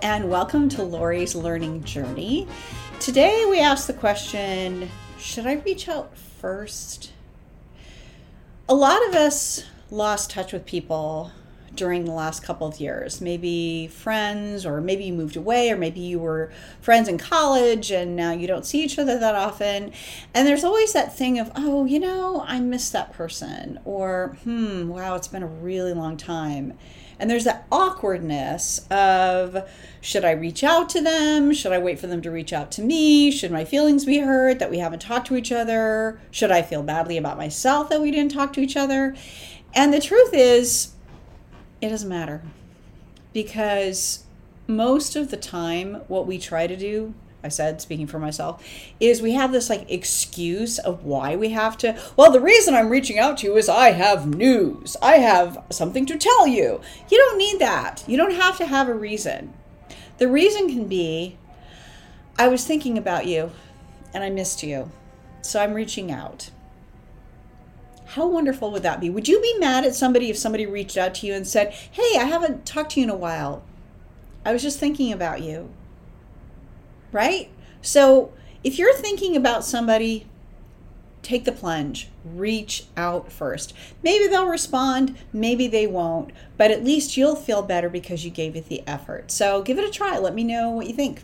and welcome to Lori's Learning Journey. Today we ask the question Should I reach out first? A lot of us lost touch with people during the last couple of years. Maybe friends, or maybe you moved away, or maybe you were friends in college and now you don't see each other that often. And there's always that thing of, oh, you know, I miss that person, or hmm, wow, it's been a really long time. And there's that awkwardness of should I reach out to them? Should I wait for them to reach out to me? Should my feelings be hurt that we haven't talked to each other? Should I feel badly about myself that we didn't talk to each other? And the truth is, it doesn't matter because most of the time, what we try to do I said, speaking for myself, is we have this like excuse of why we have to. Well, the reason I'm reaching out to you is I have news. I have something to tell you. You don't need that. You don't have to have a reason. The reason can be I was thinking about you and I missed you. So I'm reaching out. How wonderful would that be? Would you be mad at somebody if somebody reached out to you and said, Hey, I haven't talked to you in a while? I was just thinking about you. Right? So if you're thinking about somebody, take the plunge. Reach out first. Maybe they'll respond, maybe they won't, but at least you'll feel better because you gave it the effort. So give it a try. Let me know what you think.